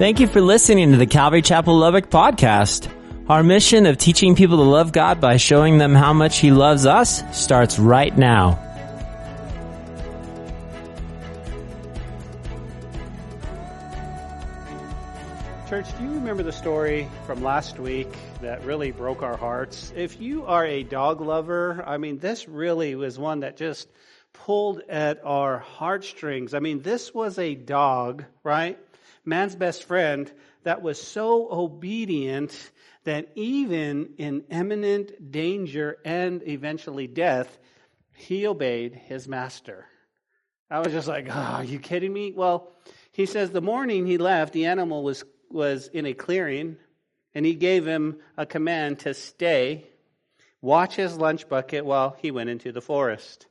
Thank you for listening to the Calvary Chapel Lubbock podcast. Our mission of teaching people to love God by showing them how much He loves us starts right now. Church, do you remember the story from last week that really broke our hearts? If you are a dog lover, I mean, this really was one that just pulled at our heartstrings. I mean, this was a dog, right? Man's best friend, that was so obedient that even in imminent danger and eventually death, he obeyed his master. I was just like, oh, are you kidding me? Well, he says the morning he left, the animal was, was in a clearing, and he gave him a command to stay, watch his lunch bucket while he went into the forest.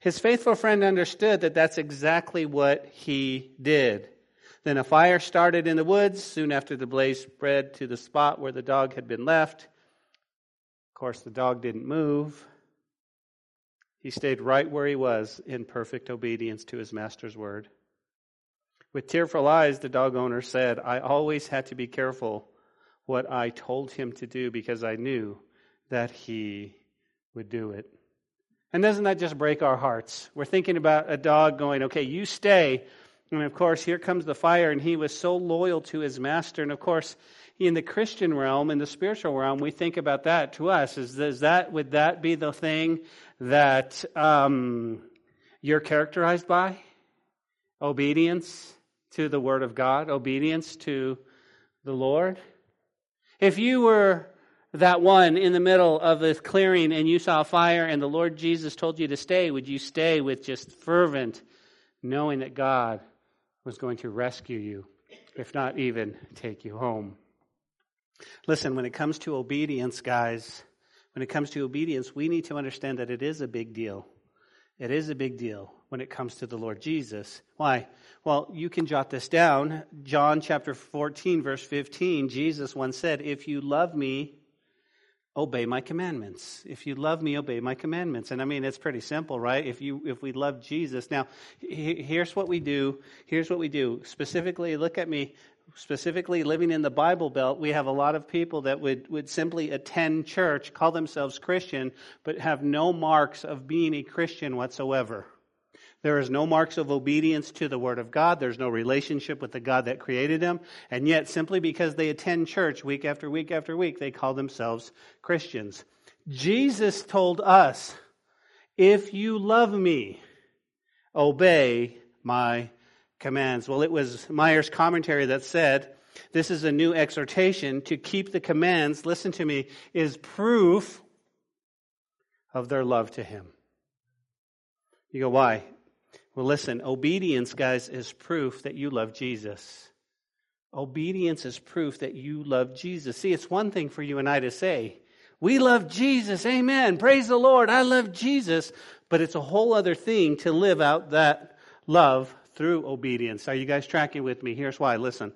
His faithful friend understood that that's exactly what he did. Then a fire started in the woods soon after the blaze spread to the spot where the dog had been left. Of course, the dog didn't move. He stayed right where he was in perfect obedience to his master's word. With tearful eyes, the dog owner said, I always had to be careful what I told him to do because I knew that he would do it. And doesn't that just break our hearts? We're thinking about a dog going, okay, you stay, and of course, here comes the fire, and he was so loyal to his master. And of course, in the Christian realm, in the spiritual realm, we think about that to us. Is, is that would that be the thing that um, you're characterized by? Obedience to the Word of God, obedience to the Lord. If you were that one in the middle of this clearing and you saw fire and the Lord Jesus told you to stay, would you stay with just fervent, knowing that God was going to rescue you, if not even take you home. Listen, when it comes to obedience, guys, when it comes to obedience, we need to understand that it is a big deal. It is a big deal when it comes to the Lord Jesus. Why? Well, you can jot this down. John chapter 14, verse 15, Jesus once said, If you love me, obey my commandments. If you love me, obey my commandments. And I mean, it's pretty simple, right? If you if we love Jesus. Now, here's what we do. Here's what we do. Specifically, look at me. Specifically, living in the Bible Belt, we have a lot of people that would, would simply attend church, call themselves Christian, but have no marks of being a Christian whatsoever. There is no marks of obedience to the Word of God. There's no relationship with the God that created them. And yet, simply because they attend church week after week after week, they call themselves Christians. Jesus told us, if you love me, obey my commands. Well, it was Meyer's commentary that said, this is a new exhortation to keep the commands, listen to me, is proof of their love to him. You go, why? Well, listen, obedience, guys, is proof that you love Jesus. Obedience is proof that you love Jesus. See, it's one thing for you and I to say, we love Jesus. Amen. Praise the Lord. I love Jesus. But it's a whole other thing to live out that love through obedience. Are you guys tracking with me? Here's why. Listen.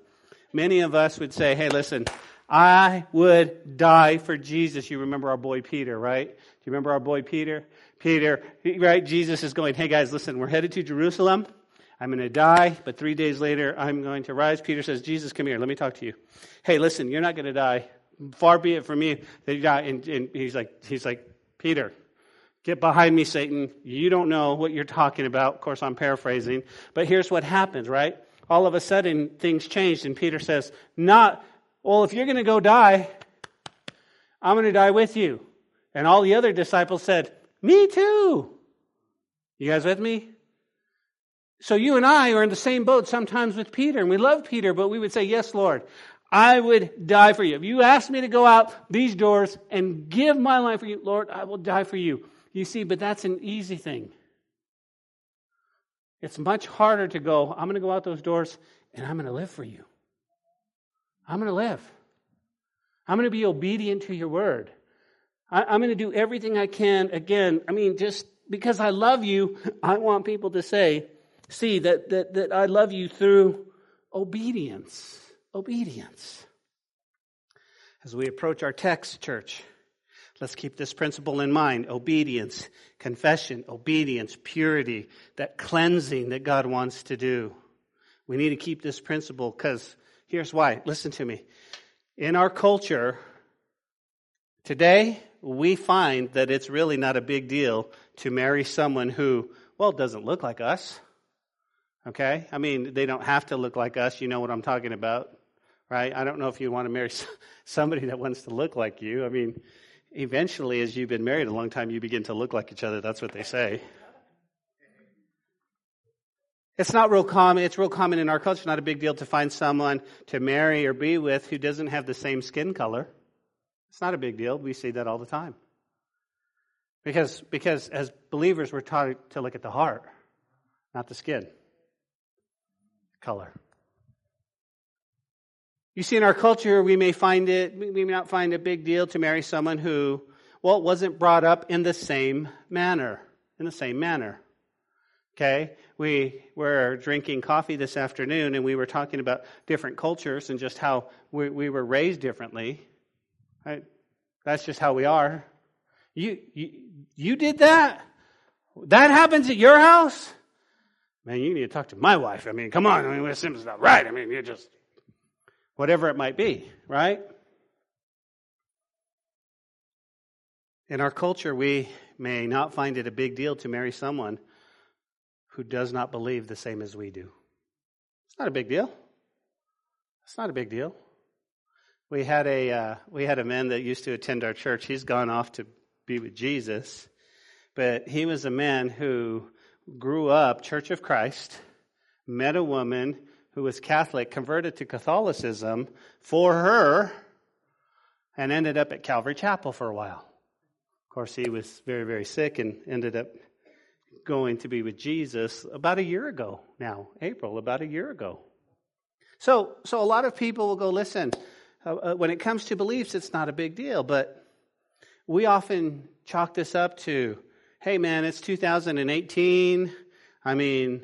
Many of us would say, hey, listen, I would die for Jesus. You remember our boy Peter, right? Do you remember our boy Peter? Peter, right? Jesus is going, hey guys, listen, we're headed to Jerusalem. I'm going to die, but three days later, I'm going to rise. Peter says, Jesus, come here. Let me talk to you. Hey, listen, you're not going to die. Far be it from me that you die. And, and he's like, he's like, Peter, get behind me, Satan. You don't know what you're talking about. Of course, I'm paraphrasing. But here's what happens, right? All of a sudden, things changed. And Peter says, not, well, if you're going to go die, I'm going to die with you. And all the other disciples said, me too. You guys with me? So you and I are in the same boat sometimes with Peter, and we love Peter, but we would say, Yes, Lord, I would die for you. If you ask me to go out these doors and give my life for you, Lord, I will die for you. You see, but that's an easy thing. It's much harder to go, I'm going to go out those doors and I'm going to live for you. I'm going to live. I'm going to be obedient to your word. I, am going to do everything I can. Again, I mean, just because I love you, I want people to say, see, that, that, that I love you through obedience. Obedience. As we approach our text, church, let's keep this principle in mind obedience, confession, obedience, purity, that cleansing that God wants to do. We need to keep this principle because Here's why. Listen to me. In our culture, today, we find that it's really not a big deal to marry someone who, well, doesn't look like us. Okay? I mean, they don't have to look like us. You know what I'm talking about, right? I don't know if you want to marry somebody that wants to look like you. I mean, eventually, as you've been married a long time, you begin to look like each other. That's what they say. It's not real common. It's real common in our culture. Not a big deal to find someone to marry or be with who doesn't have the same skin color. It's not a big deal. We see that all the time. Because, because as believers, we're taught to look at the heart, not the skin color. You see, in our culture, we may find it, we may not find a big deal to marry someone who, well, wasn't brought up in the same manner, in the same manner. Okay? We were drinking coffee this afternoon and we were talking about different cultures and just how we, we were raised differently. Right? That's just how we are. You, you, you did that? That happens at your house? Man, you need to talk to my wife. I mean, come on. I mean, this is not right. I mean, you just, whatever it might be, right? In our culture, we may not find it a big deal to marry someone who does not believe the same as we do. It's not a big deal. It's not a big deal. We had a uh, we had a man that used to attend our church. He's gone off to be with Jesus, but he was a man who grew up Church of Christ, met a woman who was Catholic, converted to Catholicism for her, and ended up at Calvary Chapel for a while. Of course, he was very, very sick and ended up going to be with Jesus about a year ago now, April, about a year ago. So, so a lot of people will go, listen, uh, uh when it comes to beliefs, it's not a big deal, but we often chalk this up to hey man, it's 2018. I mean,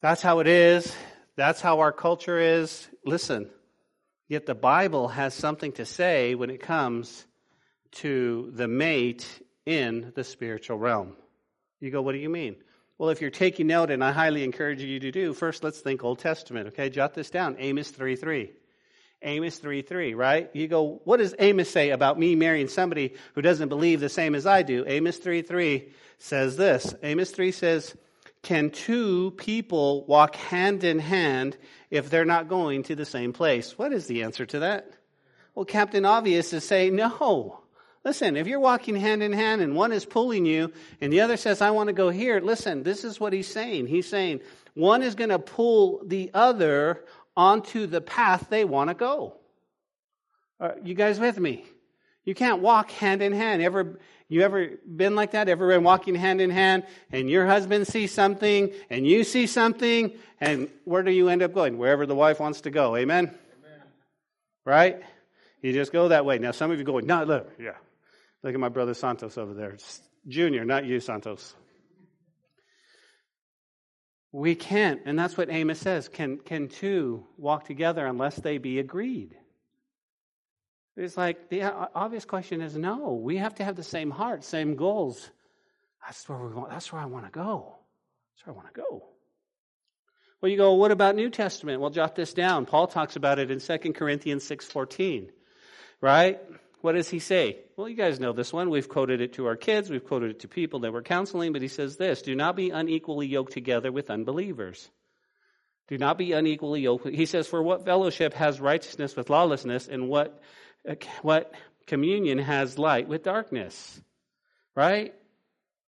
that's how it is. That's how our culture is. Listen, yet the Bible has something to say when it comes to the mate in the spiritual realm. You go, what do you mean? Well, if you're taking note, and I highly encourage you to do, first let's think Old Testament, okay? Jot this down Amos 3 3. Amos 3 3, right? You go, what does Amos say about me marrying somebody who doesn't believe the same as I do? Amos 3 3 says this. Amos 3 says, Can two people walk hand in hand if they're not going to the same place? What is the answer to that? Well, Captain Obvious is saying, No. Listen, if you're walking hand in hand and one is pulling you and the other says, I want to go here, listen, this is what he's saying. He's saying, one is going to pull the other onto the path they want to go. Are you guys with me? You can't walk hand in hand. Ever you ever been like that? Ever been walking hand in hand and your husband sees something and you see something and where do you end up going? Wherever the wife wants to go. Amen. Amen. Right? You just go that way. Now some of you going, no, look, yeah. Look at my brother Santos over there. It's Junior, not you, Santos. We can't, and that's what Amos says. Can, can two walk together unless they be agreed? It's like the obvious question is no. We have to have the same heart, same goals. That's where we want. That's where I want to go. That's where I want to go. Well, you go. What about New Testament? Well, jot this down. Paul talks about it in 2 Corinthians six fourteen, right? What does he say? Well, you guys know this one. We've quoted it to our kids, we've quoted it to people that we're counseling, but he says this Do not be unequally yoked together with unbelievers. Do not be unequally yoked. He says, For what fellowship has righteousness with lawlessness, and what, what communion has light with darkness? Right?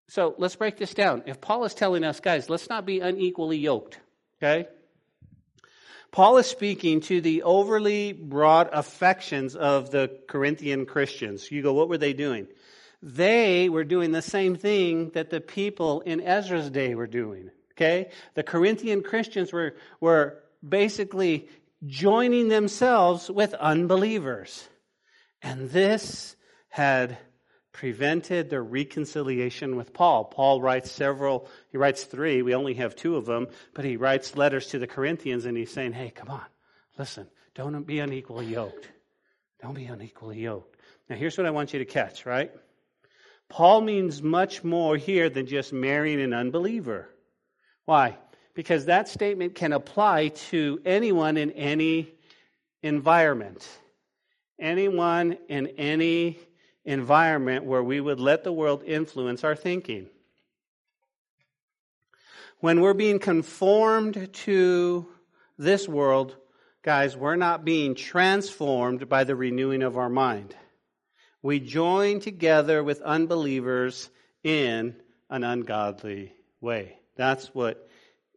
So let's break this down. If Paul is telling us, guys, let's not be unequally yoked, okay? Paul is speaking to the overly broad affections of the Corinthian Christians. You go, what were they doing? They were doing the same thing that the people in Ezra's day were doing. Okay? The Corinthian Christians were, were basically joining themselves with unbelievers. And this had prevented their reconciliation with Paul. Paul writes several, he writes three, we only have two of them, but he writes letters to the Corinthians and he's saying, hey, come on, listen, don't be unequally yoked. Don't be unequally yoked. Now, here's what I want you to catch, right? Paul means much more here than just marrying an unbeliever. Why? Because that statement can apply to anyone in any environment. Anyone in any environment where we would let the world influence our thinking. When we're being conformed to this world, guys, we're not being transformed by the renewing of our mind. We join together with unbelievers in an ungodly way. That's what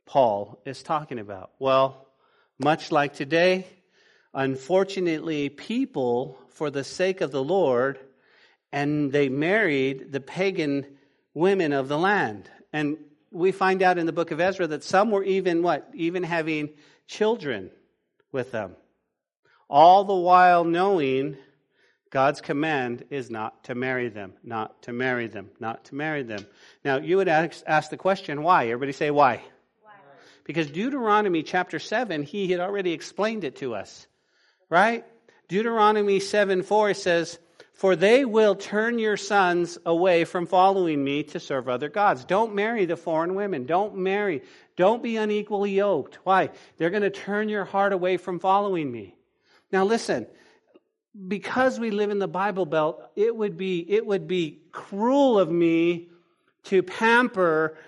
Paul is talking about. Well, much like today, unfortunately, people, for the sake of the Lord, and they married the pagan women of the land. And we find out in the book of Ezra that some were even what? Even having children with them. All the while knowing God's command is not to marry them, not to marry them, not to marry them. Now, you would ask, ask the question, why? Everybody say, why? why? Because Deuteronomy chapter 7, he had already explained it to us, right? Deuteronomy 7 4 says, For they will turn your sons away from following me to serve other gods. Don't marry the foreign women. Don't marry. Don't be unequally yoked. Why? They're going to turn your heart away from following me. Now listen, because we live in the Bible Belt, it would be, it would be cruel of me to pamper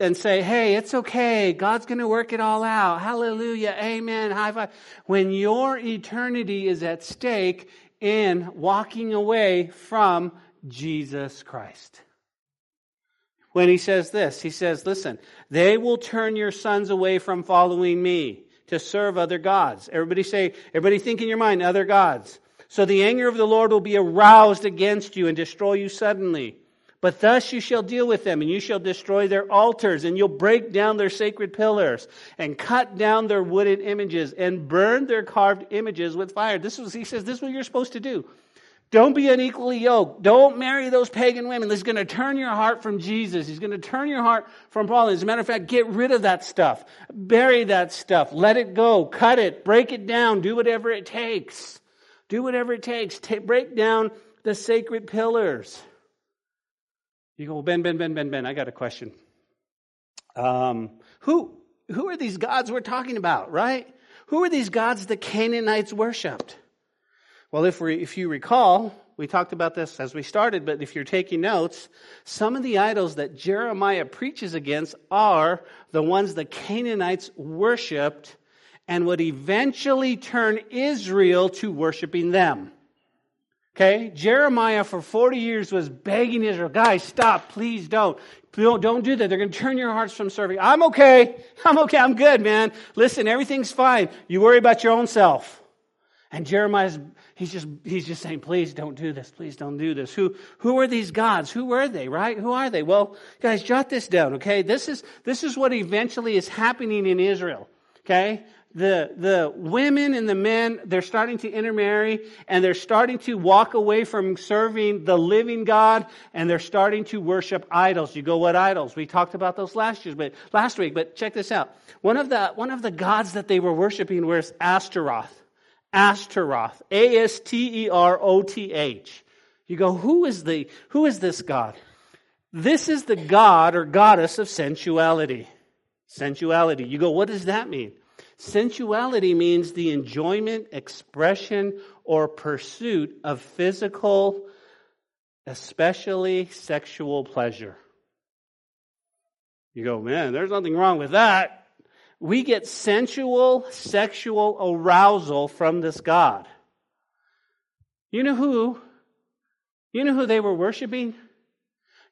and say, hey, it's okay. God's going to work it all out. Hallelujah. Amen. High five. When your eternity is at stake in walking away from Jesus Christ. When he says this, he says, listen, they will turn your sons away from following me to serve other gods. Everybody say, everybody think in your mind, other gods. So the anger of the Lord will be aroused against you and destroy you suddenly. But thus you shall deal with them, and you shall destroy their altars, and you'll break down their sacred pillars, and cut down their wooden images, and burn their carved images with fire. This is, he says, this is what you're supposed to do. Don't be unequally yoked. Don't marry those pagan women. This is going to turn your heart from Jesus. He's going to turn your heart from Paul. As a matter of fact, get rid of that stuff. Bury that stuff. Let it go. Cut it. Break it down. Do whatever it takes. Do whatever it takes. Take, break down the sacred pillars. You go, well, Ben, Ben, Ben, Ben, Ben, I got a question. Um, who, who are these gods we're talking about, right? Who are these gods the Canaanites worshipped? Well, if, we, if you recall, we talked about this as we started, but if you're taking notes, some of the idols that Jeremiah preaches against are the ones the Canaanites worshipped and would eventually turn Israel to worshiping them. Okay? Jeremiah for 40 years was begging Israel, guys, stop, please don't. Don't, don't do that. They're going to turn your hearts from serving. I'm okay. I'm okay. I'm good, man. Listen, everything's fine. You worry about your own self. And Jeremiah's he's just he's just saying, please don't do this, please don't do this. Who who are these gods? Who were they, right? Who are they? Well, guys, jot this down, okay? This is this is what eventually is happening in Israel. Okay? The the women and the men, they're starting to intermarry and they're starting to walk away from serving the living God and they're starting to worship idols. You go, what idols? We talked about those last year, but last week, but check this out. One of the one of the gods that they were worshiping was Astaroth. Astaroth. A S T E R O T H. You go, who is the who is this God? This is the god or goddess of sensuality. Sensuality. You go, what does that mean? Sensuality means the enjoyment, expression, or pursuit of physical, especially sexual pleasure. You go, man, there's nothing wrong with that we get sensual, sexual arousal from this God. You know who? You know who they were worshiping?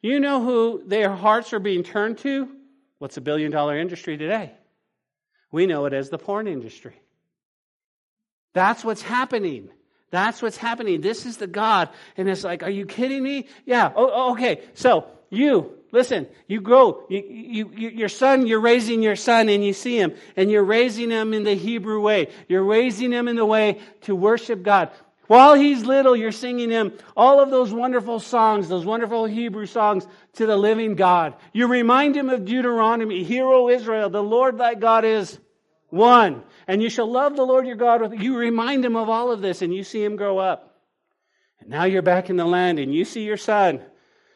You know who their hearts are being turned to? What's a billion dollar industry today? We know it as the porn industry. That's what's happening. That's what's happening. This is the God. And it's like, are you kidding me? Yeah. Oh, oh okay. So you, listen, you grow, you, you, your son, you're raising your son and you see him and you're raising him in the Hebrew way. You're raising him in the way to worship God. While he's little, you're singing him all of those wonderful songs, those wonderful Hebrew songs to the living God. You remind him of Deuteronomy, Hear, O Israel, the Lord thy God is one. And you shall love the Lord your God with, you remind him of all of this and you see him grow up. And now you're back in the land and you see your son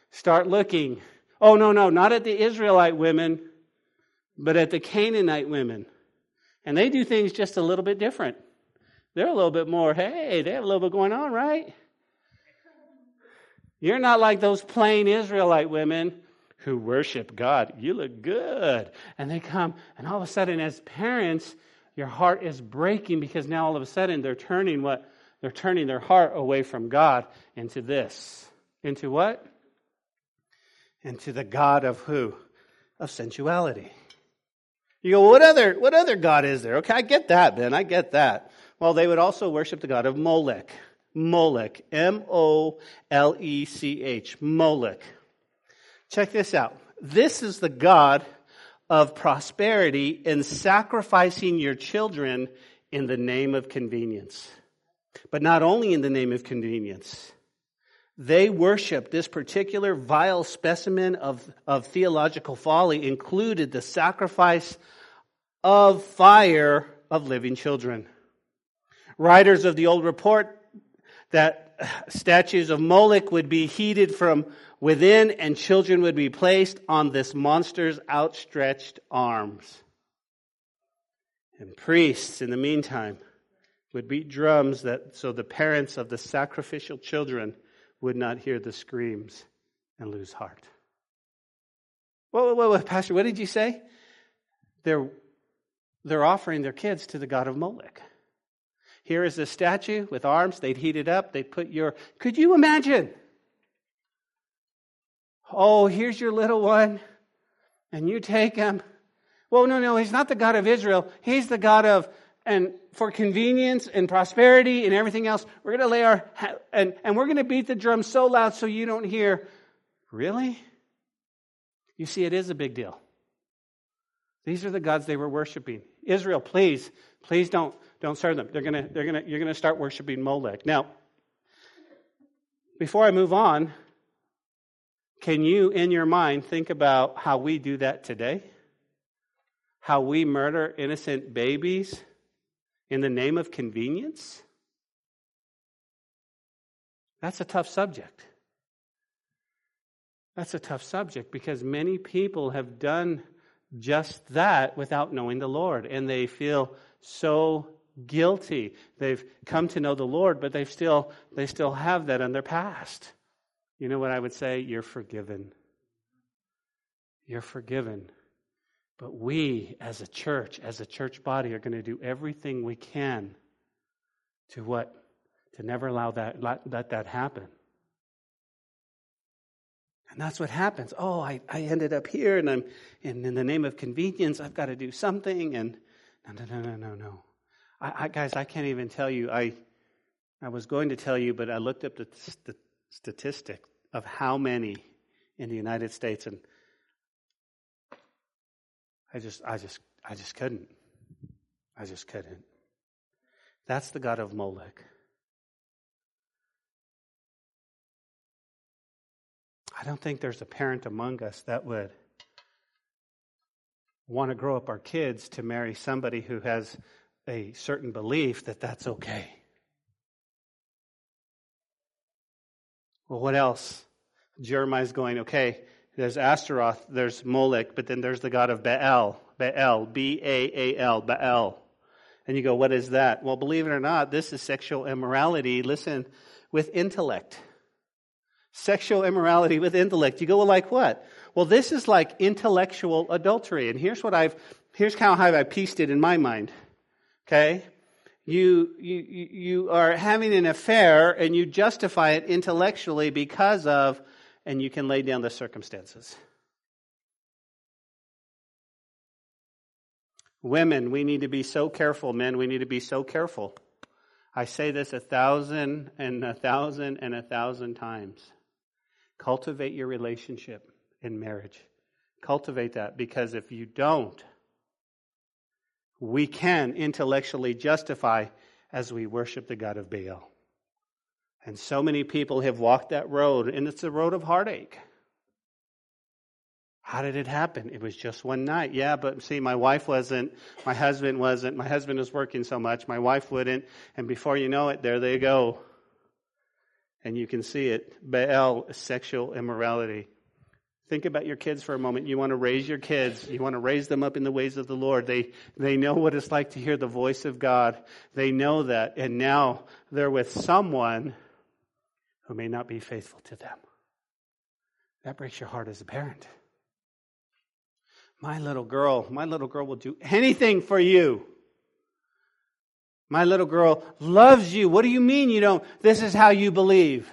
Start looking. Oh, no, no, not at the Israelite women, but at the Canaanite women. And they do things just a little bit different. They're a little bit more, hey, they have a little bit going on, right? You're not like those plain Israelite women who worship God. You look good. And they come, and all of a sudden, as parents, your heart is breaking because now all of a sudden they're turning what? They're turning their heart away from God into this. Into what? Into the God of who? Of sensuality. You go, what other, what other God is there? Okay, I get that, Ben. I get that. Well, they would also worship the God of Molech. Molech. M O L E C H. Molech. Check this out. This is the God of prosperity in sacrificing your children in the name of convenience. But not only in the name of convenience. They worship this particular vile specimen of, of theological folly included the sacrifice of fire of living children. Writers of the old report that statues of Moloch would be heated from within and children would be placed on this monster's outstretched arms. And priests, in the meantime, would beat drums that so the parents of the sacrificial children would not hear the screams and lose heart. Whoa, whoa, whoa, Pastor, what did you say? They're, they're offering their kids to the god of Moloch. Here is this statue with arms. They'd heat it up. They'd put your. Could you imagine? Oh, here's your little one. And you take him. Well, no, no, he's not the God of Israel. He's the God of, and for convenience and prosperity and everything else, we're going to lay our, and, and we're going to beat the drum so loud so you don't hear. Really? You see, it is a big deal. These are the gods they were worshiping. Israel, please, please don't, don't serve them. They're gonna, they're gonna, you're going to start worshiping Molech. Now, before I move on, can you, in your mind, think about how we do that today? How we murder innocent babies in the name of convenience? That's a tough subject. That's a tough subject because many people have done just that without knowing the Lord, and they feel so guilty. They've come to know the Lord, but they've still they still have that in their past. You know what I would say? You're forgiven. You're forgiven. But we, as a church, as a church body, are going to do everything we can to what? To never allow that, let, that happen. And that's what happens. Oh, I, I ended up here, and I'm, and in the name of convenience, I've got to do something. And no, no, no, no, no, no. I, I, guys, I can't even tell you. I, I was going to tell you, but I looked up the, statistic of how many in the United States, and I just, I just, I just couldn't. I just couldn't. That's the God of Molech. I don't think there's a parent among us that would want to grow up our kids to marry somebody who has a certain belief that that's okay. Well, what else? Jeremiah's going, okay, there's Astaroth, there's Molech, but then there's the god of Baal. Baal, B A A L, Baal. And you go, what is that? Well, believe it or not, this is sexual immorality. Listen, with intellect. Sexual immorality with intellect. You go, well, like what? Well, this is like intellectual adultery. And here's what I've, here's how I've pieced it in my mind. Okay? you, you, you are having an affair and you justify it intellectually because of, and you can lay down the circumstances. Women, we need to be so careful. Men, we need to be so careful. I say this a thousand and a thousand and a thousand times. Cultivate your relationship in marriage. Cultivate that because if you don't, we can intellectually justify as we worship the God of Baal. And so many people have walked that road, and it's a road of heartache. How did it happen? It was just one night. Yeah, but see, my wife wasn't, my husband wasn't, my husband was working so much, my wife wouldn't, and before you know it, there they go. And you can see it. Baal, sexual immorality. Think about your kids for a moment. You want to raise your kids. You want to raise them up in the ways of the Lord. They, they know what it's like to hear the voice of God. They know that. And now they're with someone who may not be faithful to them. That breaks your heart as a parent. My little girl, my little girl will do anything for you. My little girl loves you. What do you mean you don't? This is how you believe.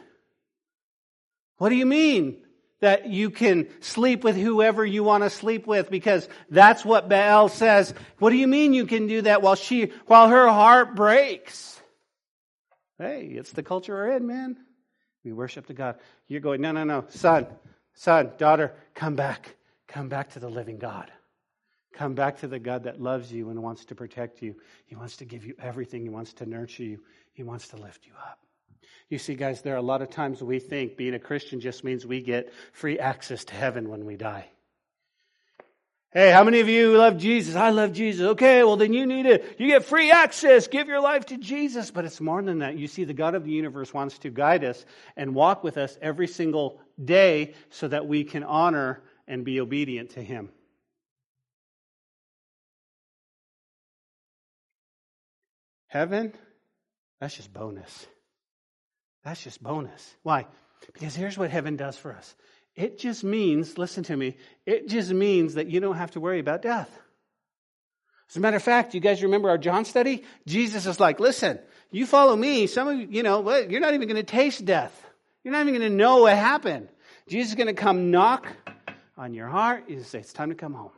What do you mean? That you can sleep with whoever you want to sleep with because that's what Baal says. What do you mean you can do that while she, while her heart breaks? Hey, it's the culture we're in, man. We worship the God. You're going, no, no, no. Son, son, daughter, come back. Come back to the living God. Come back to the God that loves you and wants to protect you. He wants to give you everything. He wants to nurture you. He wants to lift you up. You see, guys, there are a lot of times we think being a Christian just means we get free access to heaven when we die. Hey, how many of you love Jesus? I love Jesus. Okay, well then you need it. You get free access. Give your life to Jesus. But it's more than that. You see, the God of the universe wants to guide us and walk with us every single day so that we can honor and be obedient to Him. Heaven, that's just bonus. That's just bonus. Why? Because here's what heaven does for us it just means, listen to me, it just means that you don't have to worry about death. As a matter of fact, you guys remember our John study? Jesus is like, listen, you follow me, some of you, you know, you're not even going to taste death. You're not even going to know what happened. Jesus is going to come knock on your heart. He's say, it's time to come home.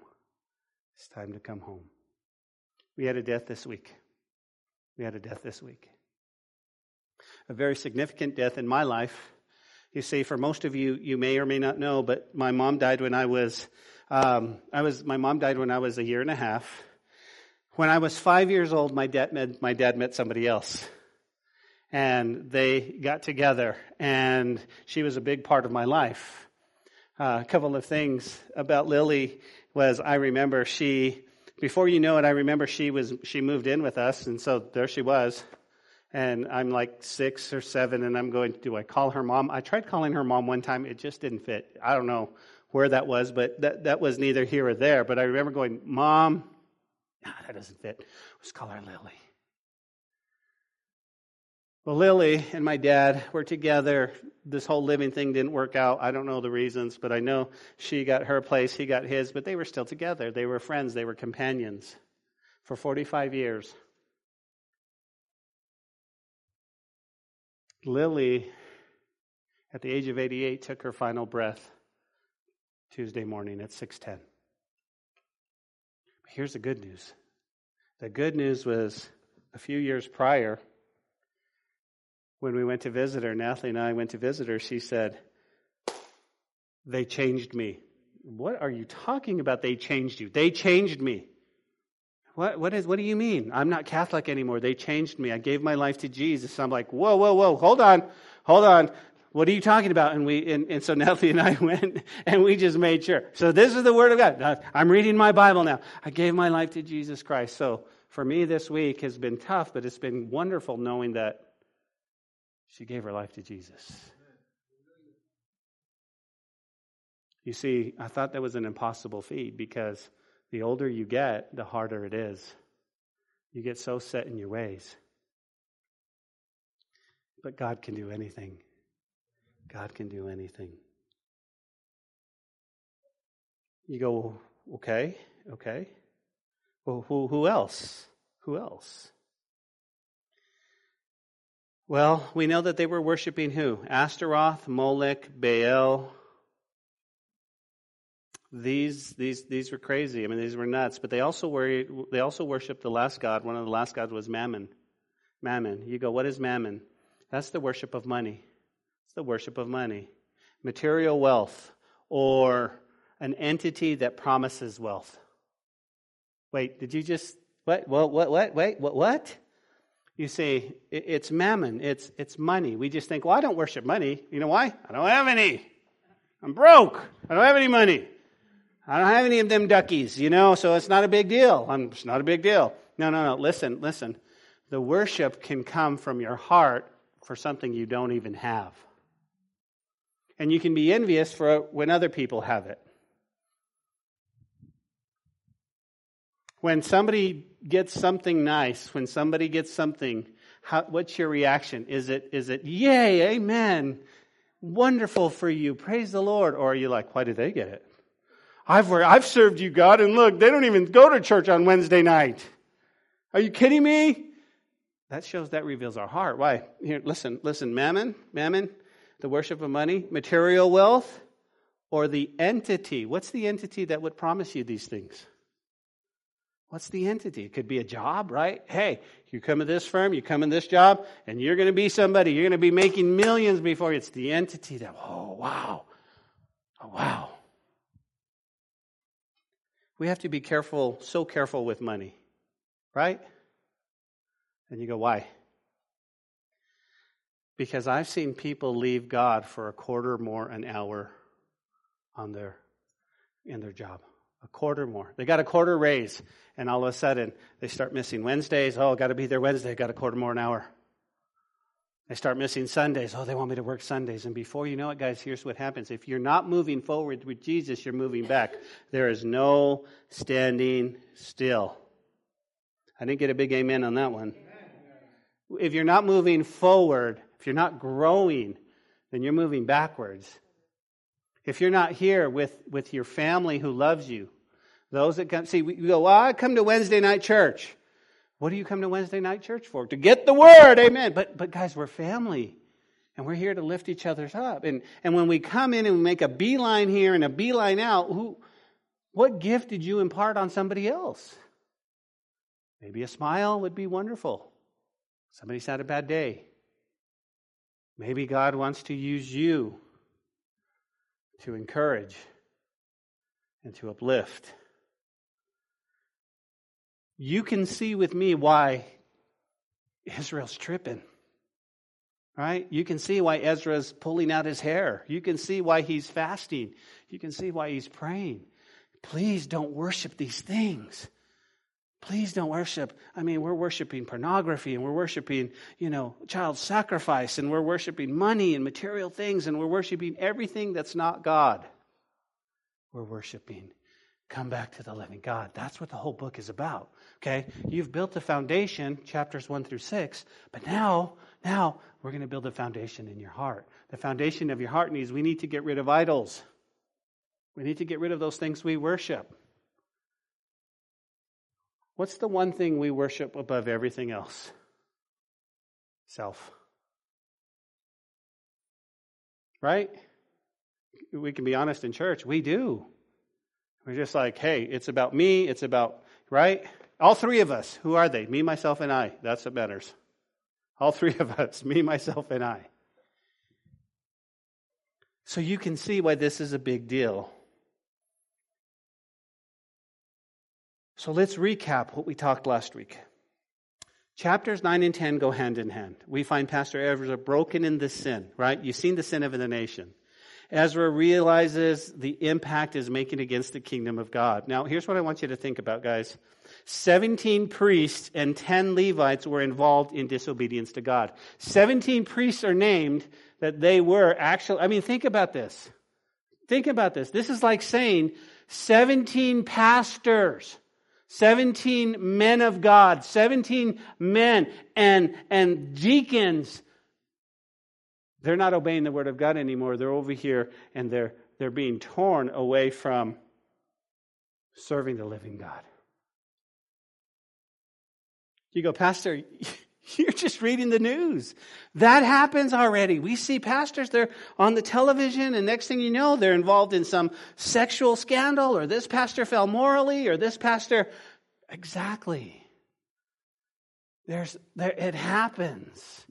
It's time to come home. We had a death this week. We had a death this week a very significant death in my life. You see, for most of you, you may or may not know, but my mom died when I was, um, I was, my mom died when I was a year and a half. When I was five years old, my dad met, my dad met somebody else. And they got together, and she was a big part of my life. Uh, a couple of things about Lily was I remember she, before you know it, I remember she was, she moved in with us, and so there she was and I'm like six or seven, and I'm going, do I call her mom? I tried calling her mom one time, it just didn't fit. I don't know where that was, but that, that was neither here or there. But I remember going, Mom, nah, that doesn't fit. Let's call her Lily. Well, Lily and my dad were together. This whole living thing didn't work out. I don't know the reasons, but I know she got her place, he got his, but they were still together. They were friends, they were companions for 45 years. Lily, at the age of 88, took her final breath Tuesday morning at 6:10. Here's the good news. The good news was a few years prior, when we went to visit her, Natalie and I went to visit her, she said, They changed me. What are you talking about? They changed you. They changed me. What, what, is, what do you mean? I'm not Catholic anymore. They changed me. I gave my life to Jesus. I'm like, whoa, whoa, whoa, hold on, hold on. What are you talking about? And we, and, and so Natalie and I went and we just made sure. So this is the Word of God. I'm reading my Bible now. I gave my life to Jesus Christ. So for me this week has been tough, but it's been wonderful knowing that she gave her life to Jesus. You see, I thought that was an impossible feat because the older you get, the harder it is. You get so set in your ways. But God can do anything. God can do anything. You go, okay, okay. Well, who, who else? Who else? Well, we know that they were worshiping who? Astaroth, Molech, Baal, these these these were crazy. I mean, these were nuts. But they also they also worshipped the last god. One of the last gods was Mammon. Mammon. You go, what is Mammon? That's the worship of money. It's the worship of money, material wealth, or an entity that promises wealth. Wait, did you just what? What? What? What? Wait, what? What? You see, it's mammon. It's it's money. We just think, well, I don't worship money. You know why? I don't have any. I'm broke. I don't have any money. I don't have any of them duckies, you know, so it's not a big deal. I'm, it's not a big deal. No, no, no. Listen, listen. The worship can come from your heart for something you don't even have. And you can be envious for when other people have it. When somebody gets something nice, when somebody gets something, how, what's your reaction? Is it, is it, yay, amen, wonderful for you, praise the Lord? Or are you like, why did they get it? I've, worked, I've served you, God, and look, they don't even go to church on Wednesday night. Are you kidding me? That shows that reveals our heart. Why? Here, listen, listen, mammon, mammon, the worship of money, material wealth, or the entity. What's the entity that would promise you these things? What's the entity? It could be a job, right? Hey, you come to this firm, you come in this job, and you're going to be somebody. You're going to be making millions before it's the entity that, oh, wow. Oh, wow. We have to be careful, so careful with money, right? And you go, why? Because I've seen people leave God for a quarter more an hour on their in their job. A quarter more. They got a quarter raise, and all of a sudden they start missing Wednesdays. Oh, got to be there Wednesday. Got a quarter more an hour. They start missing Sundays. Oh, they want me to work Sundays. And before you know it, guys, here's what happens. If you're not moving forward with Jesus, you're moving back. There is no standing still. I didn't get a big amen on that one. If you're not moving forward, if you're not growing, then you're moving backwards. If you're not here with, with your family who loves you, those that come, see, we go, well, I come to Wednesday night church. What do you come to Wednesday night church for? To get the word, amen. But, but guys, we're family. And we're here to lift each other's up. And, and when we come in and we make a beeline here and a beeline out, who, what gift did you impart on somebody else? Maybe a smile would be wonderful. Somebody's had a bad day. Maybe God wants to use you to encourage and to uplift. You can see with me why Israel's tripping. Right? You can see why Ezra's pulling out his hair. You can see why he's fasting. You can see why he's praying. Please don't worship these things. Please don't worship. I mean, we're worshiping pornography and we're worshiping, you know, child sacrifice and we're worshiping money and material things and we're worshiping everything that's not God. We're worshiping. Come back to the living God. That's what the whole book is about. Okay? You've built the foundation, chapters 1 through 6, but now, now we're going to build a foundation in your heart. The foundation of your heart needs we need to get rid of idols. We need to get rid of those things we worship. What's the one thing we worship above everything else? Self. Right? We can be honest in church. We do. We're just like, hey, it's about me. It's about, right? All three of us. Who are they? Me, myself, and I. That's what matters. All three of us. Me, myself, and I. So you can see why this is a big deal. So let's recap what we talked last week. Chapters 9 and 10 go hand in hand. We find Pastor Ezra broken in the sin, right? You've seen the sin of the nation. Ezra realizes the impact is making against the kingdom of God. Now, here's what I want you to think about, guys. 17 priests and 10 Levites were involved in disobedience to God. 17 priests are named that they were actually, I mean, think about this. Think about this. This is like saying 17 pastors 17 men of God, 17 men and, and deacons. They're not obeying the word of God anymore. They're over here and they're, they're being torn away from serving the living God. You go, Pastor, you're just reading the news. That happens already. We see pastors, they're on the television, and next thing you know, they're involved in some sexual scandal, or this pastor fell morally, or this pastor. Exactly. There's, there, it happens.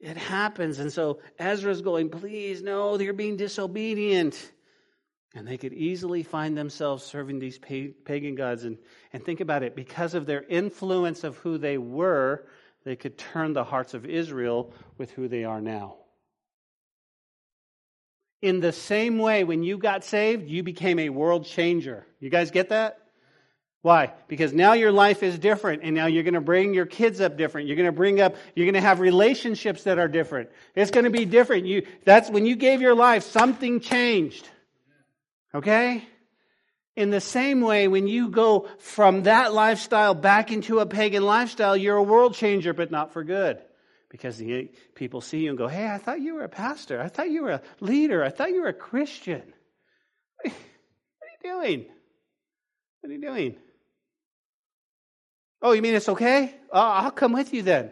It happens. And so Ezra's going, please, no, you're being disobedient. And they could easily find themselves serving these pagan gods. And, and think about it because of their influence of who they were, they could turn the hearts of Israel with who they are now. In the same way, when you got saved, you became a world changer. You guys get that? Why? Because now your life is different and now you're going to bring your kids up different. You're going to bring up, you're going to have relationships that are different. It's going to be different. You, that's when you gave your life, something changed. Okay? In the same way, when you go from that lifestyle back into a pagan lifestyle, you're a world changer, but not for good. Because the people see you and go, Hey, I thought you were a pastor. I thought you were a leader. I thought you were a Christian. What are you doing? What are you doing? Oh, you mean it's okay? Oh, I'll come with you then.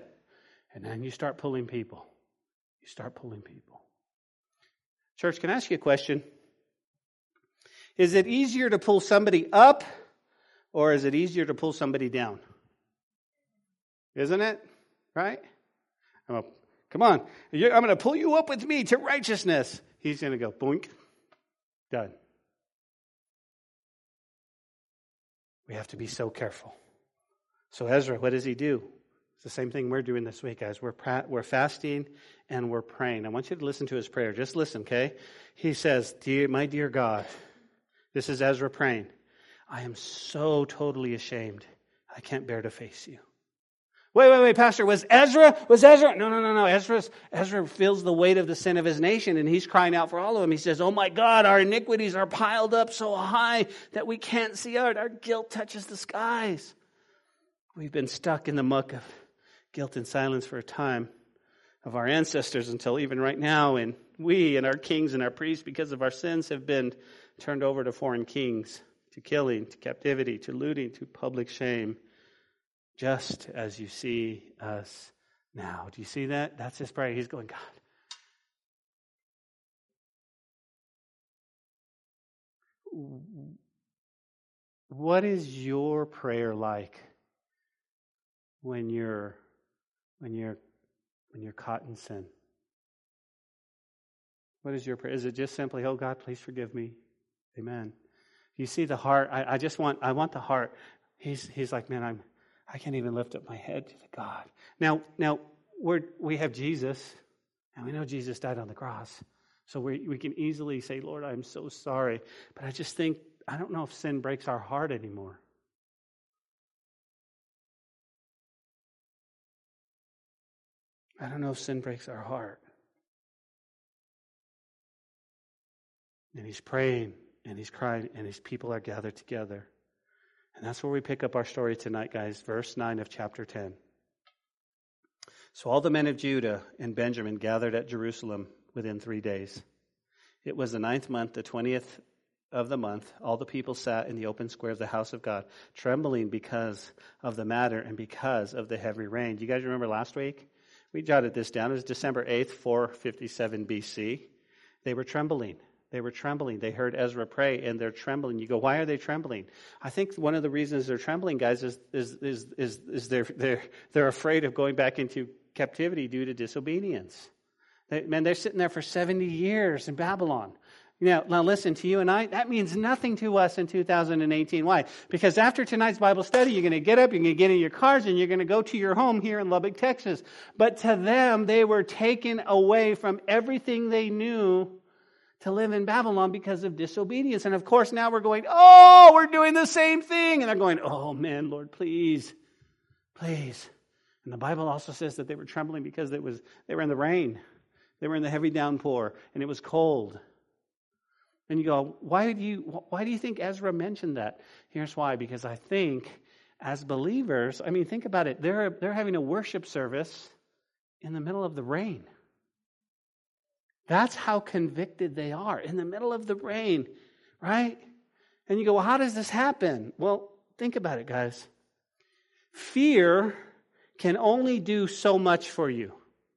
And then you start pulling people. You start pulling people. Church, can I ask you a question? Is it easier to pull somebody up or is it easier to pull somebody down? Isn't it? Right? I'm come on. I'm going to pull you up with me to righteousness. He's going to go boink. Done. We have to be so careful. So, Ezra, what does he do? It's the same thing we're doing this week, guys. We're, we're fasting and we're praying. I want you to listen to his prayer. Just listen, okay? He says, dear, My dear God, this is Ezra praying, I am so totally ashamed. I can't bear to face you. Wait, wait, wait, Pastor. Was Ezra? Was Ezra? No, no, no, no. Ezra's, Ezra feels the weight of the sin of his nation and he's crying out for all of them. He says, Oh my God, our iniquities are piled up so high that we can't see out. Our guilt touches the skies. We've been stuck in the muck of guilt and silence for a time of our ancestors until even right now, and we and our kings and our priests, because of our sins, have been turned over to foreign kings, to killing, to captivity, to looting, to public shame, just as you see us now. Do you see that? That's his prayer. He's going, God. What is your prayer like? When you're when you're when you're caught in sin? What is your prayer? Is it just simply, oh God, please forgive me? Amen. You see the heart. I, I just want I want the heart. He's he's like, man, I'm I can't even lift up my head to the God. Now now we're we have Jesus, and we know Jesus died on the cross. So we, we can easily say, Lord, I'm so sorry. But I just think, I don't know if sin breaks our heart anymore. I don't know if sin breaks our heart. And he's praying and he's crying and his people are gathered together. And that's where we pick up our story tonight, guys. Verse 9 of chapter 10. So all the men of Judah and Benjamin gathered at Jerusalem within three days. It was the ninth month, the twentieth of the month. All the people sat in the open square of the house of God, trembling because of the matter and because of the heavy rain. Do you guys remember last week? We jotted this down. It was December 8th, 457 BC. They were trembling. They were trembling. They heard Ezra pray and they're trembling. You go, why are they trembling? I think one of the reasons they're trembling, guys, is, is, is, is, is they're, they're, they're afraid of going back into captivity due to disobedience. They, man, they're sitting there for 70 years in Babylon. Now, now listen to you and I, that means nothing to us in 2018. Why? Because after tonight's Bible study, you're going to get up, you're going to get in your cars, and you're going to go to your home here in Lubbock, Texas. But to them, they were taken away from everything they knew to live in Babylon because of disobedience. And of course, now we're going, oh, we're doing the same thing. And they're going, oh man, Lord, please, please. And the Bible also says that they were trembling because it was, they were in the rain. They were in the heavy downpour and it was cold. And you go, why do you, why do you think Ezra mentioned that? Here's why because I think as believers, I mean, think about it. They're, they're having a worship service in the middle of the rain. That's how convicted they are in the middle of the rain, right? And you go, well, how does this happen? Well, think about it, guys. Fear can only do so much for you,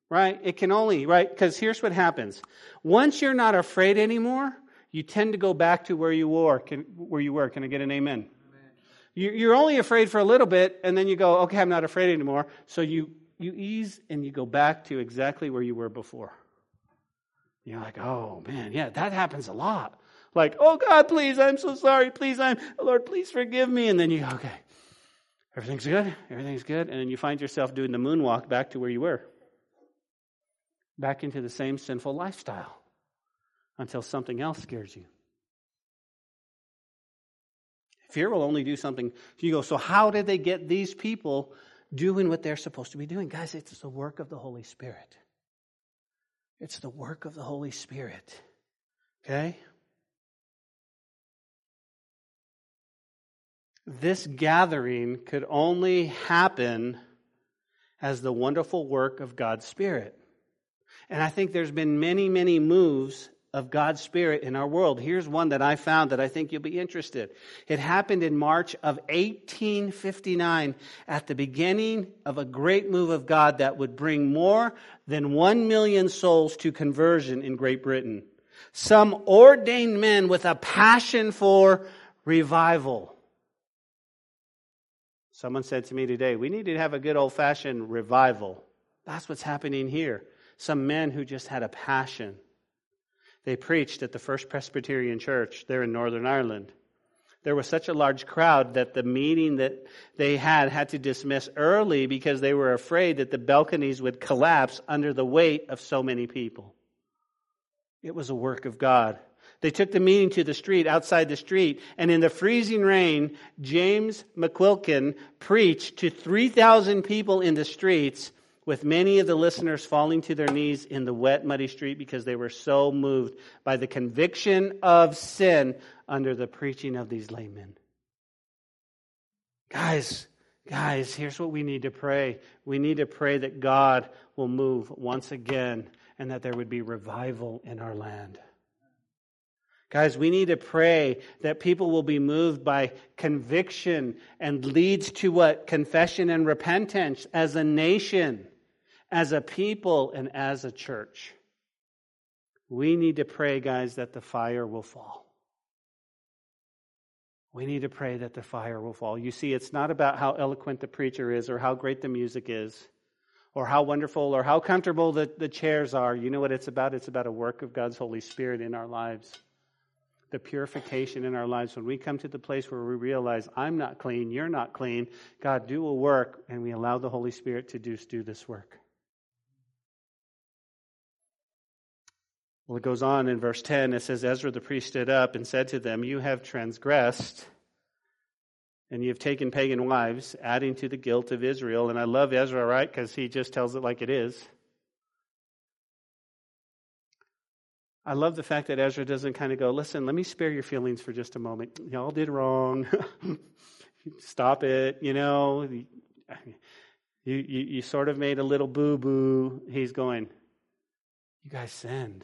right? It can only, right? Because here's what happens. Once you're not afraid anymore, you tend to go back to where you were. Can, where you were. Can I get an amen? amen? You're only afraid for a little bit, and then you go, okay, I'm not afraid anymore. So you, you ease and you go back to exactly where you were before. You're like, oh man, yeah, that happens a lot. Like, oh God, please, I'm so sorry. Please, I'm, Lord, please forgive me. And then you, okay, everything's good. Everything's good. And then you find yourself doing the moonwalk back to where you were, back into the same sinful lifestyle until something else scares you. Fear will only do something. You go, so how did they get these people doing what they're supposed to be doing? Guys, it's the work of the Holy Spirit. It's the work of the Holy Spirit. Okay? This gathering could only happen as the wonderful work of God's Spirit. And I think there's been many, many moves of God's Spirit in our world. Here's one that I found that I think you'll be interested. It happened in March of 1859 at the beginning of a great move of God that would bring more than one million souls to conversion in Great Britain. Some ordained men with a passion for revival. Someone said to me today, we need to have a good old fashioned revival. That's what's happening here. Some men who just had a passion. They preached at the First Presbyterian Church there in Northern Ireland. There was such a large crowd that the meeting that they had had to dismiss early because they were afraid that the balconies would collapse under the weight of so many people. It was a work of God. They took the meeting to the street, outside the street, and in the freezing rain, James McQuilkin preached to 3,000 people in the streets, with many of the listeners falling to their knees in the wet, muddy street because they were so moved by the conviction of sin under the preaching of these laymen. Guys, guys, here's what we need to pray. We need to pray that God will move once again and that there would be revival in our land. Guys, we need to pray that people will be moved by conviction and leads to what? Confession and repentance as a nation, as a people, and as a church. We need to pray, guys, that the fire will fall. We need to pray that the fire will fall. You see, it's not about how eloquent the preacher is or how great the music is or how wonderful or how comfortable the, the chairs are. You know what it's about? It's about a work of God's Holy Spirit in our lives the purification in our lives, when we come to the place where we realize, I'm not clean, you're not clean, God, do a work, and we allow the Holy Spirit to do, do this work. Well, it goes on in verse 10. It says, Ezra the priest stood up and said to them, You have transgressed and you have taken pagan wives, adding to the guilt of Israel. And I love Ezra, right? Because he just tells it like it is. I love the fact that Ezra doesn't kind of go, listen, let me spare your feelings for just a moment. Y'all did wrong. Stop it. You know, you, you, you sort of made a little boo boo. He's going, you guys sinned.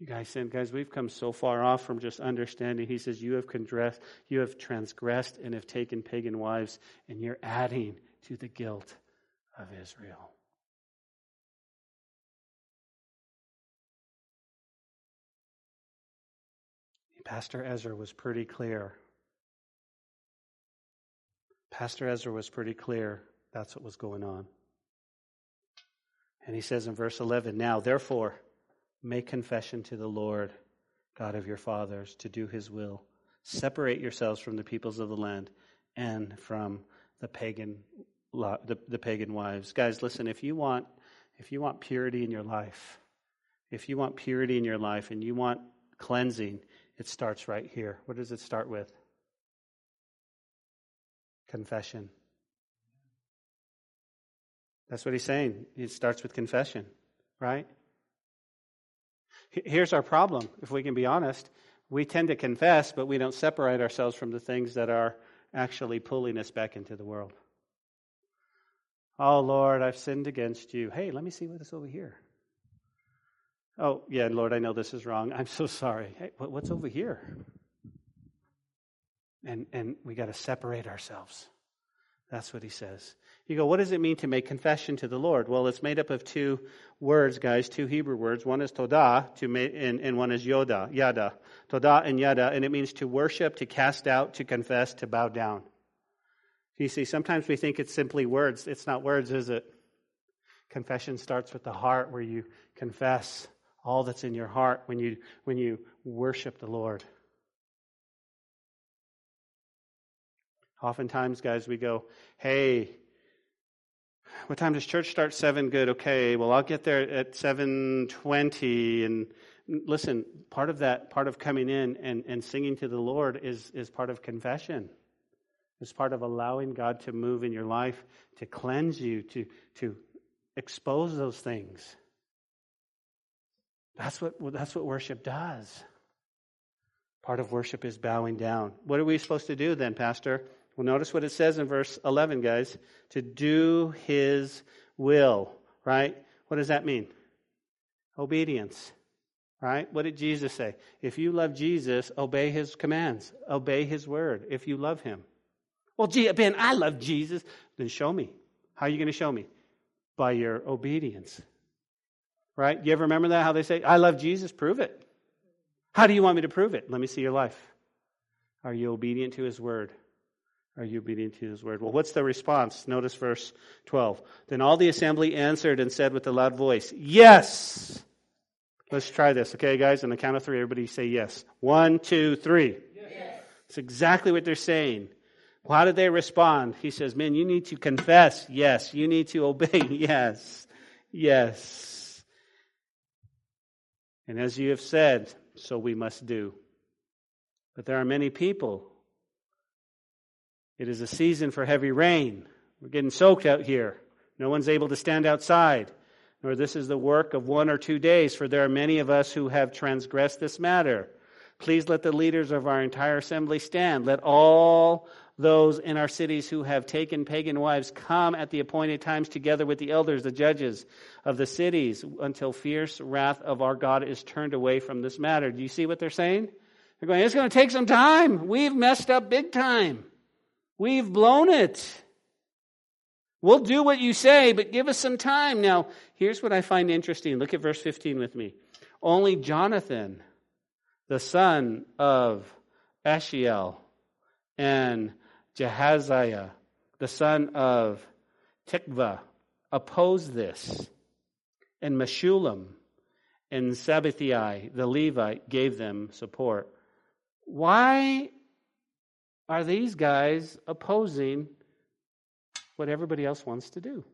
You guys sinned. Guys, we've come so far off from just understanding. He says, you have, condressed, you have transgressed and have taken pagan wives, and you're adding to the guilt of Israel. Pastor Ezra was pretty clear. Pastor Ezra was pretty clear that's what was going on. And he says in verse 11, Now, therefore, make confession to the Lord, God of your fathers, to do his will. Separate yourselves from the peoples of the land and from the pagan, the, the pagan wives. Guys, listen, if you want, if you want purity in your life, if you want purity in your life and you want cleansing, it starts right here. What does it start with? Confession. That's what he's saying. It starts with confession, right? Here's our problem, if we can be honest. We tend to confess, but we don't separate ourselves from the things that are actually pulling us back into the world. Oh, Lord, I've sinned against you. Hey, let me see what is over here. Oh, yeah, Lord, I know this is wrong. I'm so sorry. Hey, what's over here? And, and we got to separate ourselves. That's what he says. You go, what does it mean to make confession to the Lord? Well, it's made up of two words, guys, two Hebrew words. One is todah, to and, and one is yoda, yada. Todah and yada, and it means to worship, to cast out, to confess, to bow down. You see, sometimes we think it's simply words. It's not words, is it? Confession starts with the heart where you confess all that's in your heart when you, when you worship the Lord. Oftentimes, guys, we go, hey, what time does church start? Seven. Good. Okay. Well, I'll get there at seven twenty, and listen, part of that, part of coming in and, and singing to the Lord is, is part of confession. It's part of allowing God to move in your life, to cleanse you, to, to expose those things. That's what, that's what worship does. Part of worship is bowing down. What are we supposed to do then, Pastor? Well, notice what it says in verse 11, guys. To do his will, right? What does that mean? Obedience, right? What did Jesus say? If you love Jesus, obey his commands, obey his word, if you love him. Well, gee, Ben, I love Jesus. Then show me. How are you going to show me? By your obedience. Right? You ever remember that? How they say, I love Jesus? Prove it. How do you want me to prove it? Let me see your life. Are you obedient to his word? Are you obedient to his word? Well, what's the response? Notice verse 12. Then all the assembly answered and said with a loud voice, Yes. Let's try this, okay, guys? On the count of three, everybody say yes. One, two, three. Yes. It's exactly what they're saying. Well, how did they respond? He says, Men, you need to confess. Yes. You need to obey. Yes. Yes. And as you have said, so we must do. But there are many people. It is a season for heavy rain. We're getting soaked out here. No one's able to stand outside. Nor this is the work of one or two days, for there are many of us who have transgressed this matter. Please let the leaders of our entire assembly stand. Let all those in our cities who have taken pagan wives come at the appointed times together with the elders, the judges of the cities, until fierce wrath of our God is turned away from this matter. Do you see what they're saying? They're going, it's going to take some time. We've messed up big time. We've blown it. We'll do what you say, but give us some time. Now, here's what I find interesting. Look at verse 15 with me. Only Jonathan, the son of Asahel, and Jehaziah, the son of Tikvah, opposed this. And Meshullam and Shabbethai, the Levite, gave them support. Why are these guys opposing what everybody else wants to do?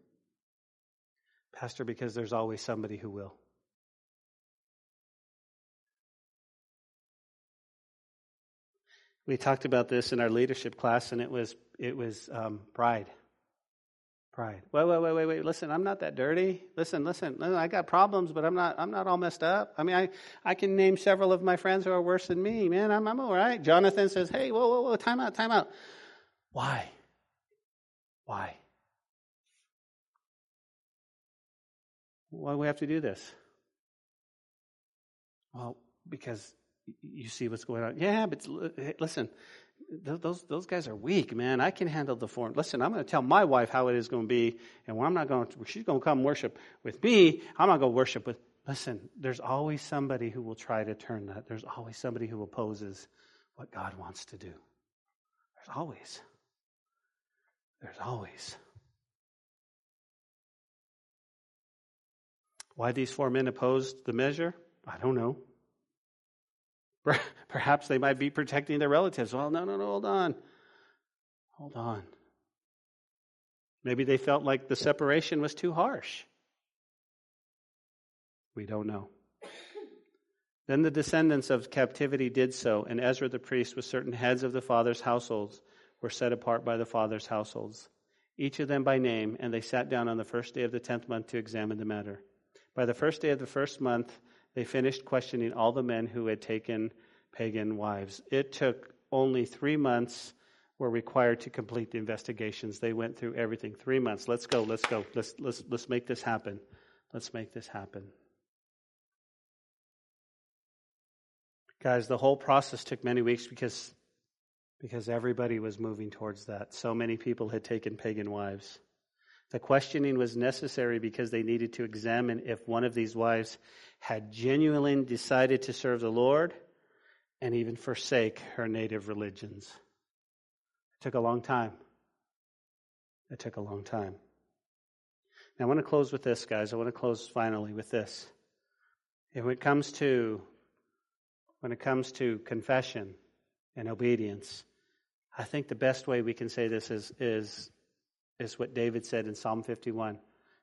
Pastor, because there's always somebody who will. We talked about this in our leadership class, and it was it was um, pride. Pride. Wait, wait, wait, wait, wait. Listen, I'm not that dirty. Listen, listen. I got problems, but I'm not. I'm not all messed up. I mean, I I can name several of my friends who are worse than me. Man, I'm I'm all right. Jonathan says, "Hey, whoa, whoa, whoa, time out, time out." Why? Why? Why do we have to do this? Well, because you see what's going on. Yeah, but listen, those those guys are weak, man. I can handle the form. Listen, I'm going to tell my wife how it is going to be, and I'm not going to, she's going to come worship with me. I'm not going to worship with. Listen, there's always somebody who will try to turn that. There's always somebody who opposes what God wants to do. There's always. There's always. Why these four men opposed the measure? I don't know. Perhaps they might be protecting their relatives. Well, no, no, no, hold on. Hold on. Maybe they felt like the separation was too harsh. We don't know. Then the descendants of captivity did so, and Ezra the priest, with certain heads of the fathers' households, were set apart by the fathers' households, each of them by name, and they sat down on the first day of the tenth month to examine the matter. By the first day of the first month, they finished questioning all the men who had taken pagan wives. It took only three months were required to complete the investigations. They went through everything. Three months. Let's go. Let's go. Let's let's let's make this happen. Let's make this happen. Guys, the whole process took many weeks because because everybody was moving towards that. So many people had taken pagan wives. The questioning was necessary because they needed to examine if one of these wives had genuinely decided to serve the Lord and even forsake her native religions. It took a long time. It took a long time. Now, I want to close with this, guys. I want to close finally with this. When it comes to when it comes to confession and obedience, I think the best way we can say this is is is what David said in Psalm 51.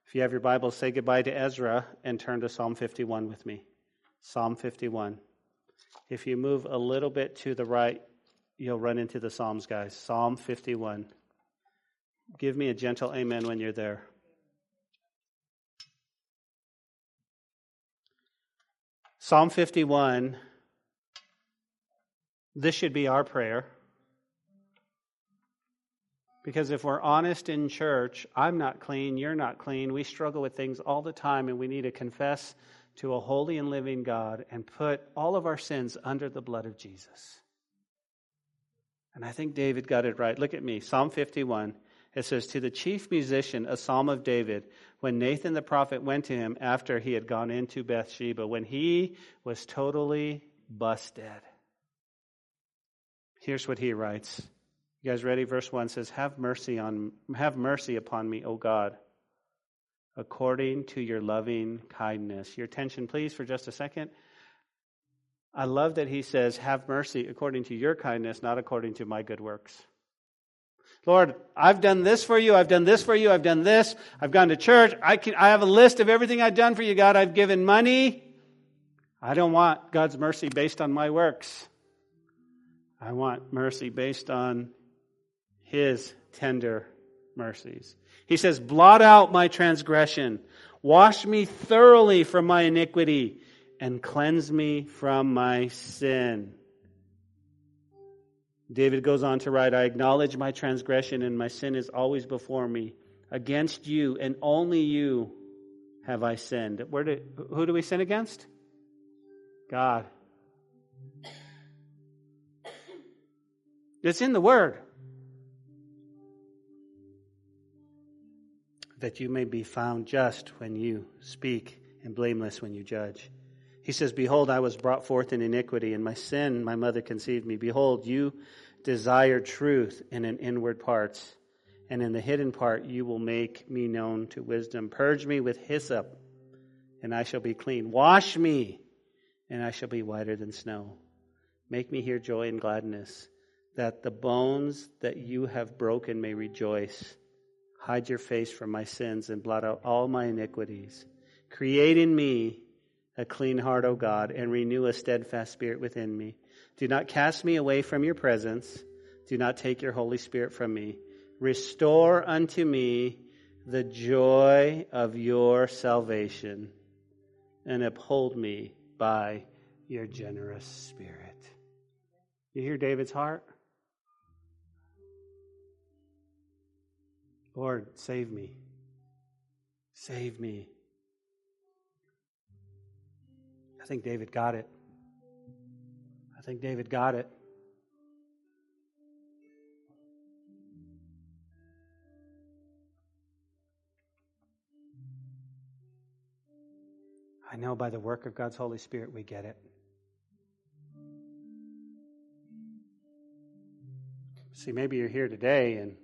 If you have your Bible, say goodbye to Ezra and turn to Psalm 51 with me. Psalm 51. If you move a little bit to the right, you'll run into the Psalms, guys. Psalm 51. Give me a gentle amen when you're there. Psalm 51. This should be our prayer. Because if we're honest in church, I'm not clean, you're not clean. We struggle with things all the time, and we need to confess to a holy and living God and put all of our sins under the blood of Jesus. And I think David got it right. Look at me. Psalm 51. It says, To the chief musician, a psalm of David, when Nathan the prophet went to him after he had gone into Bathsheba, when he was totally busted. Here's what he writes. You guys ready? Verse 1 says, Have mercy on have mercy upon me, O God, according to your loving kindness. Your attention, please, for just a second. I love that he says, Have mercy according to your kindness, not according to my good works. Lord, I've done this for you. I've done this for you. I've done this. I've gone to church. I, can, I have a list of everything I've done for you, God. I've given money. I don't want God's mercy based on my works. I want mercy based on His tender mercies. He says, Blot out my transgression. Wash me thoroughly from my iniquity and cleanse me from my sin. David goes on to write, I acknowledge my transgression and my sin is always before me. Against you and only you have I sinned. Where do, who do we sin against? God. It's in the Word. That you may be found just when you speak and blameless when you judge. He says, Behold, I was brought forth in iniquity, and my sin my mother conceived me. Behold, you desire truth in an inward parts, and in the hidden part you will make me known to wisdom. Purge me with hyssop, and I shall be clean. Wash me, and I shall be whiter than snow. Make me hear joy and gladness, that the bones that you have broken may rejoice. Hide your face from my sins and blot out all my iniquities. Create in me a clean heart, O God, and renew a steadfast spirit within me. Do not cast me away from your presence. Do not take your Holy Spirit from me. Restore unto me the joy of your salvation and uphold me by your generous spirit. You hear David's heart? Lord, save me. Save me. I think David got it. I think David got it. I know by the work of God's Holy Spirit we get it. See, maybe you're here today and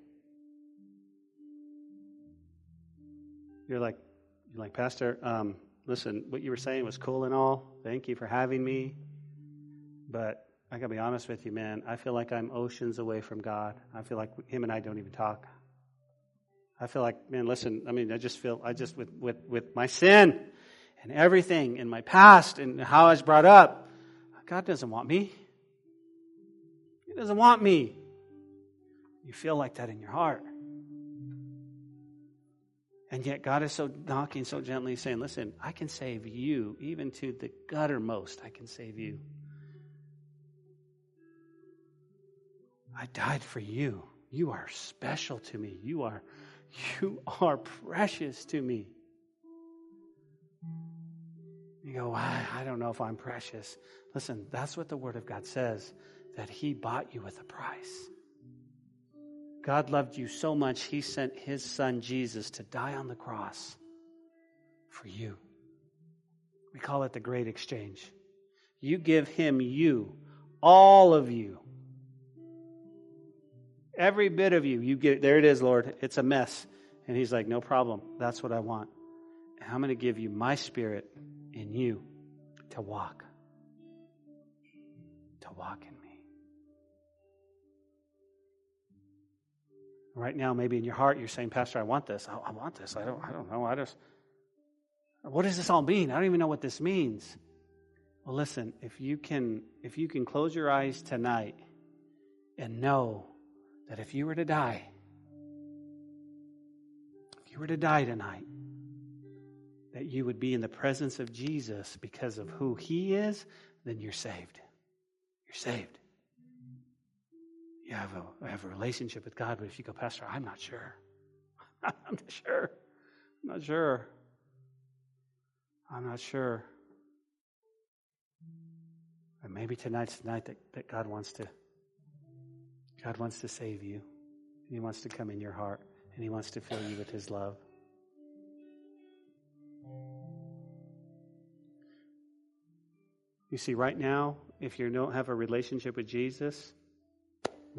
you're like, you're like, Pastor, um, listen, what you were saying was cool and all. Thank you for having me. But I got to be honest with you, man. I feel like I'm oceans away from God. I feel like him and I don't even talk. I feel like, man, listen, I mean, I just feel, I just, with, with, with my sin and everything in my past and how I was brought up, God doesn't want me. He doesn't want me. You feel like that in your heart. And yet, God is so knocking so gently, saying, Listen, I can save you, even to the guttermost, I can save you. I died for you. You are special to me. You are, you are precious to me. You go, I, I don't know if I'm precious. Listen, that's what the Word of God says that He bought you with a price. God loved you so much, He sent His Son Jesus to die on the cross for you. We call it the great exchange. You give Him you, all of you. Every bit of you, you get there it is, Lord. It's a mess. And he's like, No problem. That's what I want. And I'm going to give you my spirit in you to walk. To walk Right now, maybe in your heart, you're saying, Pastor, I want this. I, I want this. I don't, I don't know. I just, what does this all mean? I don't even know what this means. Well, listen, if you can if you can close your eyes tonight and know that if you were to die, if you were to die tonight, that you would be in the presence of Jesus because of who he is, then you're saved. You're saved. You have a, have a relationship with God, but if you go, Pastor, I'm not sure. I'm not sure. I'm not sure. I'm not sure. And maybe tonight's the night that, that God wants to God wants to save you. And He wants to come in your heart. And He wants to fill you with His love. You see, right now, if you don't have a relationship with Jesus,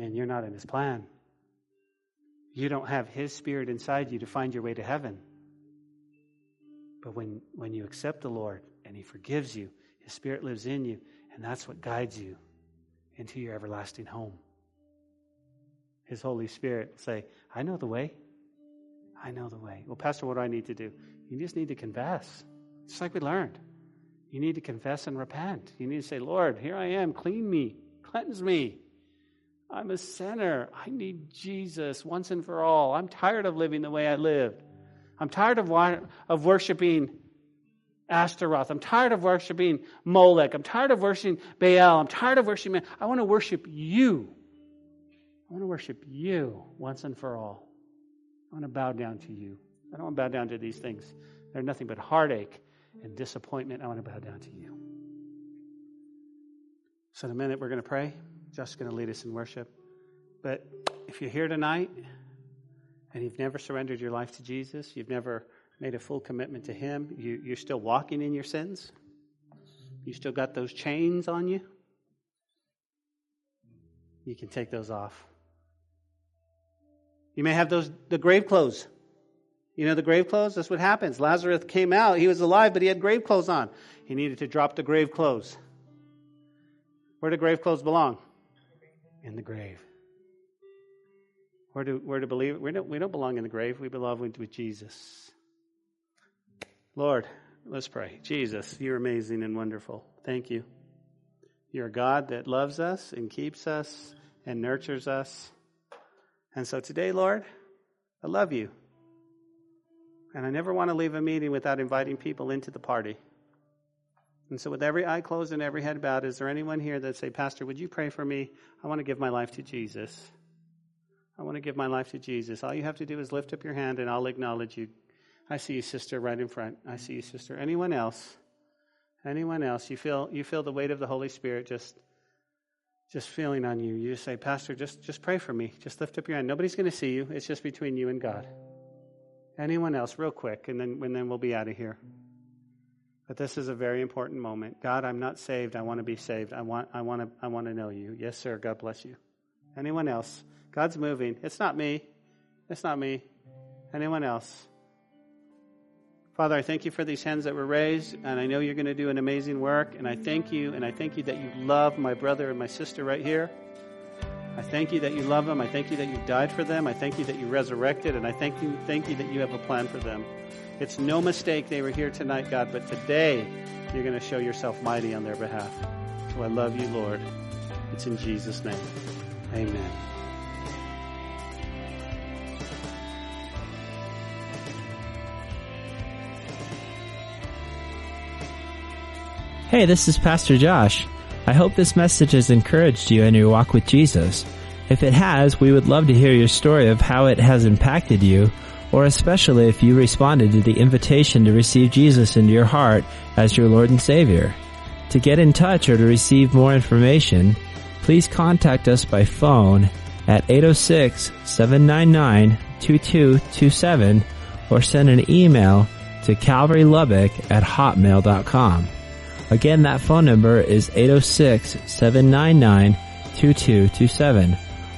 man, you're not in His plan. You don't have His Spirit inside you to find your way to heaven. But when, when you accept the Lord and He forgives you, His Spirit lives in you, and that's what guides you into your everlasting home. His Holy Spirit will say, I know the way. I know the way. Well, Pastor, what do I need to do? You just need to confess. Just like we learned. You need to confess and repent. You need to say, Lord, here I am. Clean me. Cleanse me. I'm a sinner. I need Jesus once and for all. I'm tired of living the way I lived. I'm tired of, of worshiping Ashtaroth. I'm tired of worshiping Molech. I'm tired of worshiping Baal. I'm tired of worshiping. I want to worship you. I want to worship you once and for all. I want to bow down to you. I don't want to bow down to these things. They're nothing but heartache and disappointment. I want to bow down to you. So, in a minute, we're going to pray. Just going to lead us in worship. But if you're here tonight and you've never surrendered your life to Jesus, you've never made a full commitment to Him, you, you're still walking in your sins, you still got those chains on you, you can take those off. You may have those the grave clothes. You know the grave clothes? That's what happens. Lazarus came out. He was alive, but he had grave clothes on. He needed to drop the grave clothes. Where do grave clothes belong? In the grave. Where do, where do believe? We don't, we don't belong in the grave. We belong with Jesus. Lord, let's pray. Jesus, you're amazing and wonderful. Thank you. You're a God that loves us and keeps us and nurtures us. And so today, Lord, I love you. And I never want to leave a meeting without inviting people into the party. And so, with every eye closed and every head bowed, is there anyone here that say, Pastor, would you pray for me? I want to give my life to Jesus. I want to give my life to Jesus. All you have to do is lift up your hand and I'll acknowledge you. I see you, sister, right in front. I see you, sister. Anyone else? Anyone else? You feel you feel the weight of the Holy Spirit just just feeling on you. You just say, Pastor, just, just pray for me. Just lift up your hand. Nobody's going to see you. It's just between you and God. Anyone else, real quick, and then, and then we'll be out of here. But this is a very important moment. God, I'm not saved. I want to be saved. I want, I want to, I want to know you. Yes, sir. God bless you. Anyone else? God's moving. It's not me. It's not me. Anyone else? Father, I thank you for these hands that were raised, and I know you're going to do an amazing work. And I thank you, and I thank you that you love my brother and my sister right here. I thank you that you love them. I thank you that you died for them. I thank you that you resurrected, and I thank you, thank you that you have a plan for them. It's no mistake they were here tonight, God, but today you're going to show yourself mighty on their behalf. So I love you, Lord. It's in Jesus' name. Amen. Hey, this is Pastor Josh. I hope this message has encouraged you in your walk with Jesus. If it has, we would love to hear your story of how it has impacted you, or especially if you responded to the invitation to receive Jesus into your heart as your Lord and Savior. To get in touch or to receive more information, please contact us by phone at 806-799-2227 or send an email to calvarylubbock at hotmail.com. Again, that phone number is 806-799-2227.